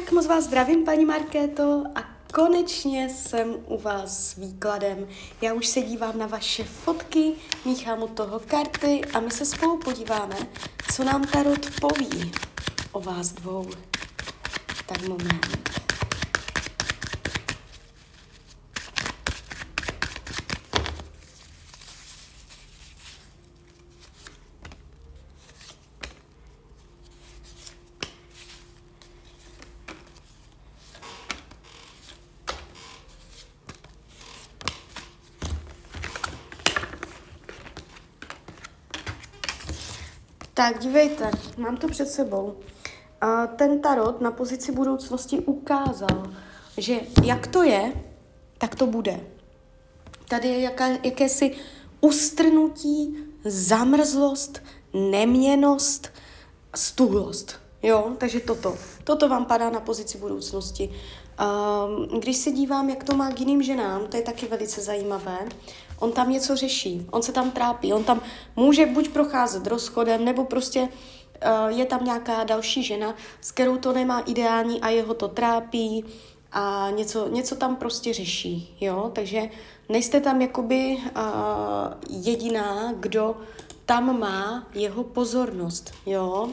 Tak moc vás zdravím, paní Markéto, a konečně jsem u vás s výkladem. Já už se dívám na vaše fotky, míchám u toho karty a my se spolu podíváme, co nám Tarot poví o vás dvou. Tak moment. Tak, dívejte, mám to před sebou. A ten tarot na pozici budoucnosti ukázal, že jak to je, tak to bude. Tady je jaká, jakési ustrnutí, zamrzlost, neměnost, stuhlost. Jo, takže toto. Toto vám padá na pozici budoucnosti. Um, když se dívám, jak to má k jiným ženám, to je taky velice zajímavé. On tam něco řeší, on se tam trápí, on tam může buď procházet rozchodem, nebo prostě uh, je tam nějaká další žena, s kterou to nemá ideální a jeho to trápí a něco, něco tam prostě řeší, jo, takže nejste tam jakoby uh, jediná, kdo tam má jeho pozornost, jo.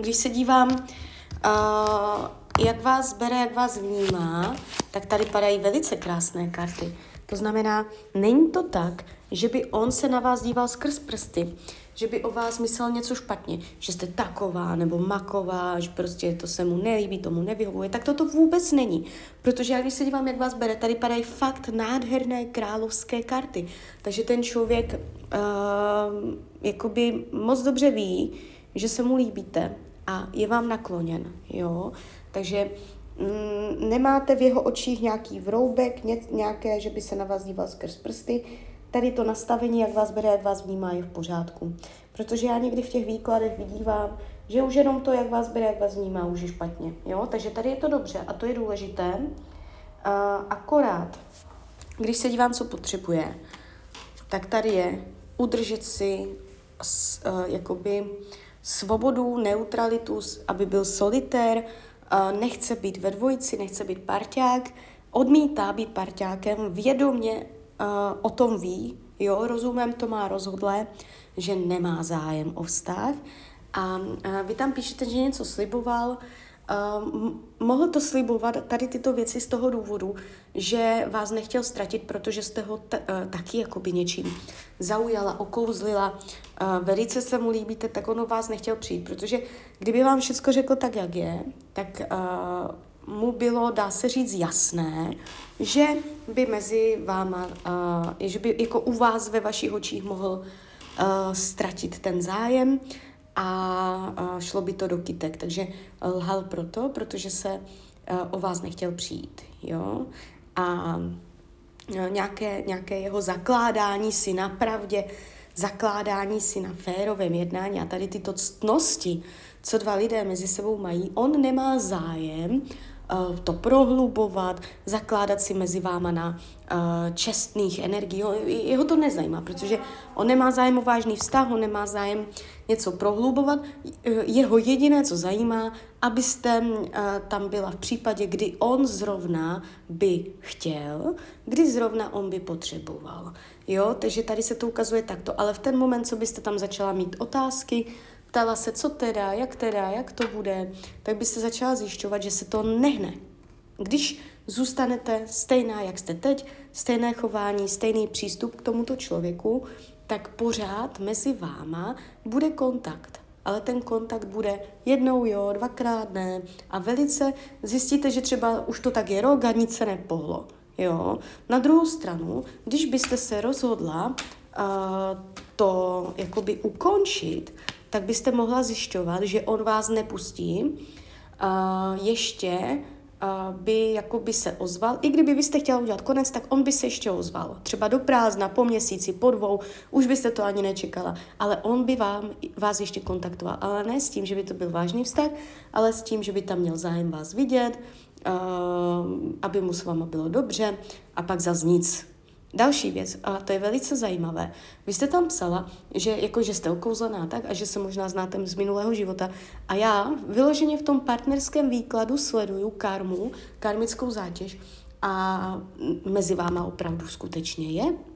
Když se dívám, uh, jak vás bere, jak vás vnímá, tak tady padají velice krásné karty. To znamená, není to tak, že by on se na vás díval skrz prsty, že by o vás myslel něco špatně, že jste taková nebo maková, že prostě to se mu nelíbí, tomu nevyhovuje, tak toto vůbec není. Protože já když se dívám, jak vás bere, tady padají fakt nádherné královské karty. Takže ten člověk uh, jakoby moc dobře ví, že se mu líbíte a je vám nakloněn, jo. Takže mm, nemáte v jeho očích nějaký vroubek, ně, nějaké, že by se na vás díval skrz prsty, tady to nastavení, jak vás bere, jak vás vnímá, je v pořádku. Protože já někdy v těch výkladech vidívám, že už jenom to, jak vás bere, jak vás vnímá, už je špatně. Jo? Takže tady je to dobře a to je důležité. Uh, akorát, když se dívám, co potřebuje, tak tady je udržet si uh, jakoby svobodu, neutralitu, aby byl solitér, nechce být ve dvojici, nechce být parťák, odmítá být parťákem, vědomě o tom ví, jo, rozumem to má rozhodlé, že nemá zájem o vztah. A vy tam píšete, že něco sliboval, Uh, mohl to slibovat tady tyto věci z toho důvodu, že vás nechtěl ztratit, protože jste ho t- uh, taky jakoby něčím zaujala, okouzlila, uh, velice se mu líbíte, tak on vás nechtěl přijít, protože kdyby vám všechno řekl tak, jak je, tak uh, mu bylo, dá se říct, jasné, že by mezi váma, uh, že by jako u vás ve vašich očích mohl uh, ztratit ten zájem, a šlo by to do kytek. Takže lhal proto, protože se e, o vás nechtěl přijít. Jo? A e, nějaké, nějaké jeho zakládání si na pravdě, zakládání si na férovém jednání a tady tyto ctnosti, co dva lidé mezi sebou mají, on nemá zájem Eh, to prohlubovat, zakládat si mezi váma na uh, čestných energií. Jeho to nezajímá, protože on nemá zájem o vážný vztah, on nemá zájem něco prohlubovat. Eh, jeho jediné, co zajímá, abyste uh, tam byla v případě, kdy on zrovna by chtěl, kdy zrovna on by potřeboval. Jo, takže tady se to ukazuje takto. Ale v ten moment, co byste tam začala mít otázky, ptala se, co teda, jak teda, jak to bude, tak byste začala zjišťovat, že se to nehne. Když zůstanete stejná, jak jste teď, stejné chování, stejný přístup k tomuto člověku, tak pořád mezi váma bude kontakt. Ale ten kontakt bude jednou jo, dvakrát ne a velice zjistíte, že třeba už to tak je rok a nic se nepohlo. Jo. Na druhou stranu, když byste se rozhodla uh, to jakoby ukončit, tak byste mohla zjišťovat, že on vás nepustí, uh, ještě uh, by jakoby se ozval, i kdyby byste chtěla udělat konec, tak on by se ještě ozval. Třeba do prázdna, po měsíci, po dvou, už byste to ani nečekala, ale on by vám, vás ještě kontaktoval, ale ne s tím, že by to byl vážný vztah, ale s tím, že by tam měl zájem vás vidět, uh, aby mu s váma bylo dobře a pak zase nic. Další věc, a to je velice zajímavé. Vy jste tam psala, že, jako, že jste okouzlená tak a že se možná znáte z minulého života. A já vyloženě v tom partnerském výkladu sleduju karmu, karmickou zátěž a mezi váma opravdu skutečně je.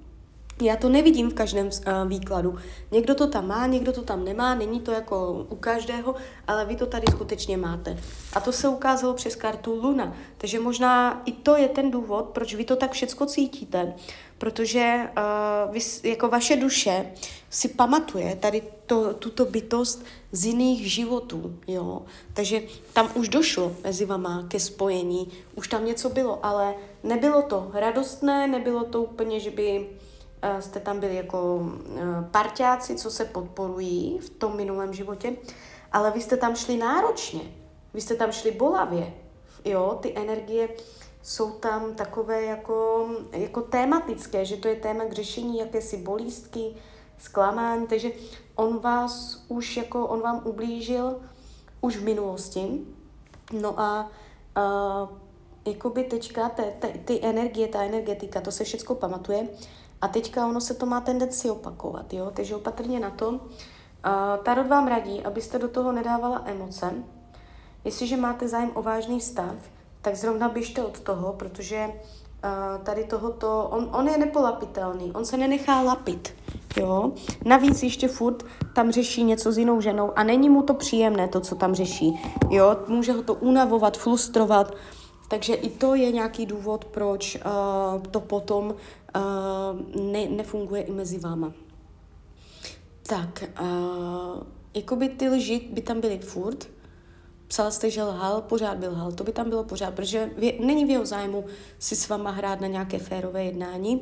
Já to nevidím v každém uh, výkladu. Někdo to tam má, někdo to tam nemá, není to jako u každého, ale vy to tady skutečně máte. A to se ukázalo přes kartu Luna. Takže možná i to je ten důvod, proč vy to tak všecko cítíte, protože uh, vy, jako vaše duše si pamatuje tady to, tuto bytost z jiných životů, jo. Takže tam už došlo mezi vama ke spojení, už tam něco bylo, ale nebylo to radostné, nebylo to úplně, že by jste tam byli jako uh, parťáci, co se podporují v tom minulém životě, ale vy jste tam šli náročně, vy jste tam šli bolavě, jo, ty energie jsou tam takové jako, jako tématické, že to je téma k řešení jakési bolístky, zklamání, takže on vás už jako, on vám ublížil už v minulosti, no a uh, jakoby teďka te, te, ty energie, ta energetika, to se všechno pamatuje a teďka ono se to má tendenci opakovat, jo, takže opatrně na to. Uh, Tarot vám radí, abyste do toho nedávala emoce. Jestliže máte zájem o vážný vztah, tak zrovna běžte od toho, protože uh, tady tohoto, on, on je nepolapitelný, on se nenechá lapit, jo. Navíc ještě furt tam řeší něco s jinou ženou a není mu to příjemné, to, co tam řeší, jo. Může ho to unavovat, frustrovat, takže i to je nějaký důvod, proč uh, to potom ne, nefunguje i mezi váma. Tak, uh, jakoby ty lži by tam byly furt, psal jste, že lhal, pořád byl lhal, to by tam bylo pořád, protože vě, není v jeho zájmu si s váma hrát na nějaké férové jednání.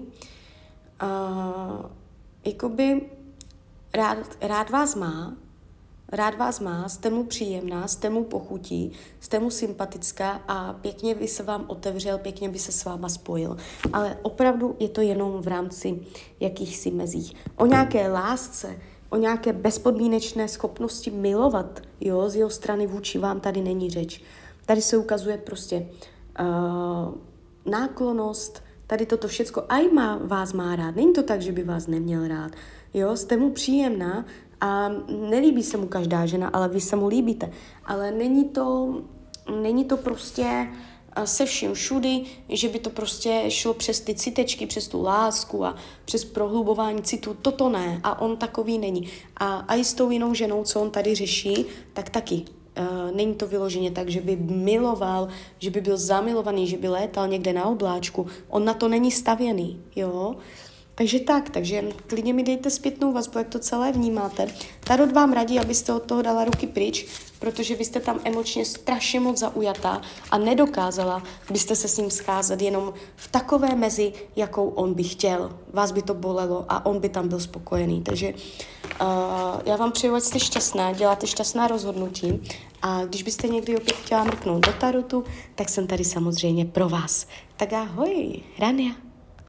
Uh, jakoby rád, rád vás má, rád vás má, jste mu příjemná, jste mu pochutí, jste mu sympatická a pěkně by se vám otevřel, pěkně by se s váma spojil. Ale opravdu je to jenom v rámci jakýchsi mezích. O nějaké lásce, o nějaké bezpodmínečné schopnosti milovat, jo, z jeho strany vůči vám tady není řeč. Tady se ukazuje prostě uh, náklonost, tady toto všecko, aj má, vás má rád, není to tak, že by vás neměl rád, jo, jste mu příjemná a nelíbí se mu každá žena, ale vy se mu líbíte, ale není to, není to prostě se vším všudy, že by to prostě šlo přes ty citečky, přes tu lásku a přes prohlubování citu. Toto ne a on takový není. A, a i s tou jinou ženou, co on tady řeší, tak taky Uh, není to vyloženě tak, že by miloval, že by byl zamilovaný, že by létal někde na obláčku. On na to není stavěný, jo. Takže tak, takže klidně mi dejte zpětnou vazbu, jak to celé vnímáte. Tarot vám radí, abyste od toho dala ruky pryč, protože vy jste tam emočně strašně moc zaujatá a nedokázala byste se s ním scházet jenom v takové mezi, jakou on by chtěl. Vás by to bolelo a on by tam byl spokojený. Takže uh, já vám přeju, ať jste šťastná, děláte šťastná rozhodnutí a když byste někdy opět chtěla mrknout do tarotu, tak jsem tady samozřejmě pro vás. Tak ahoj, Rania.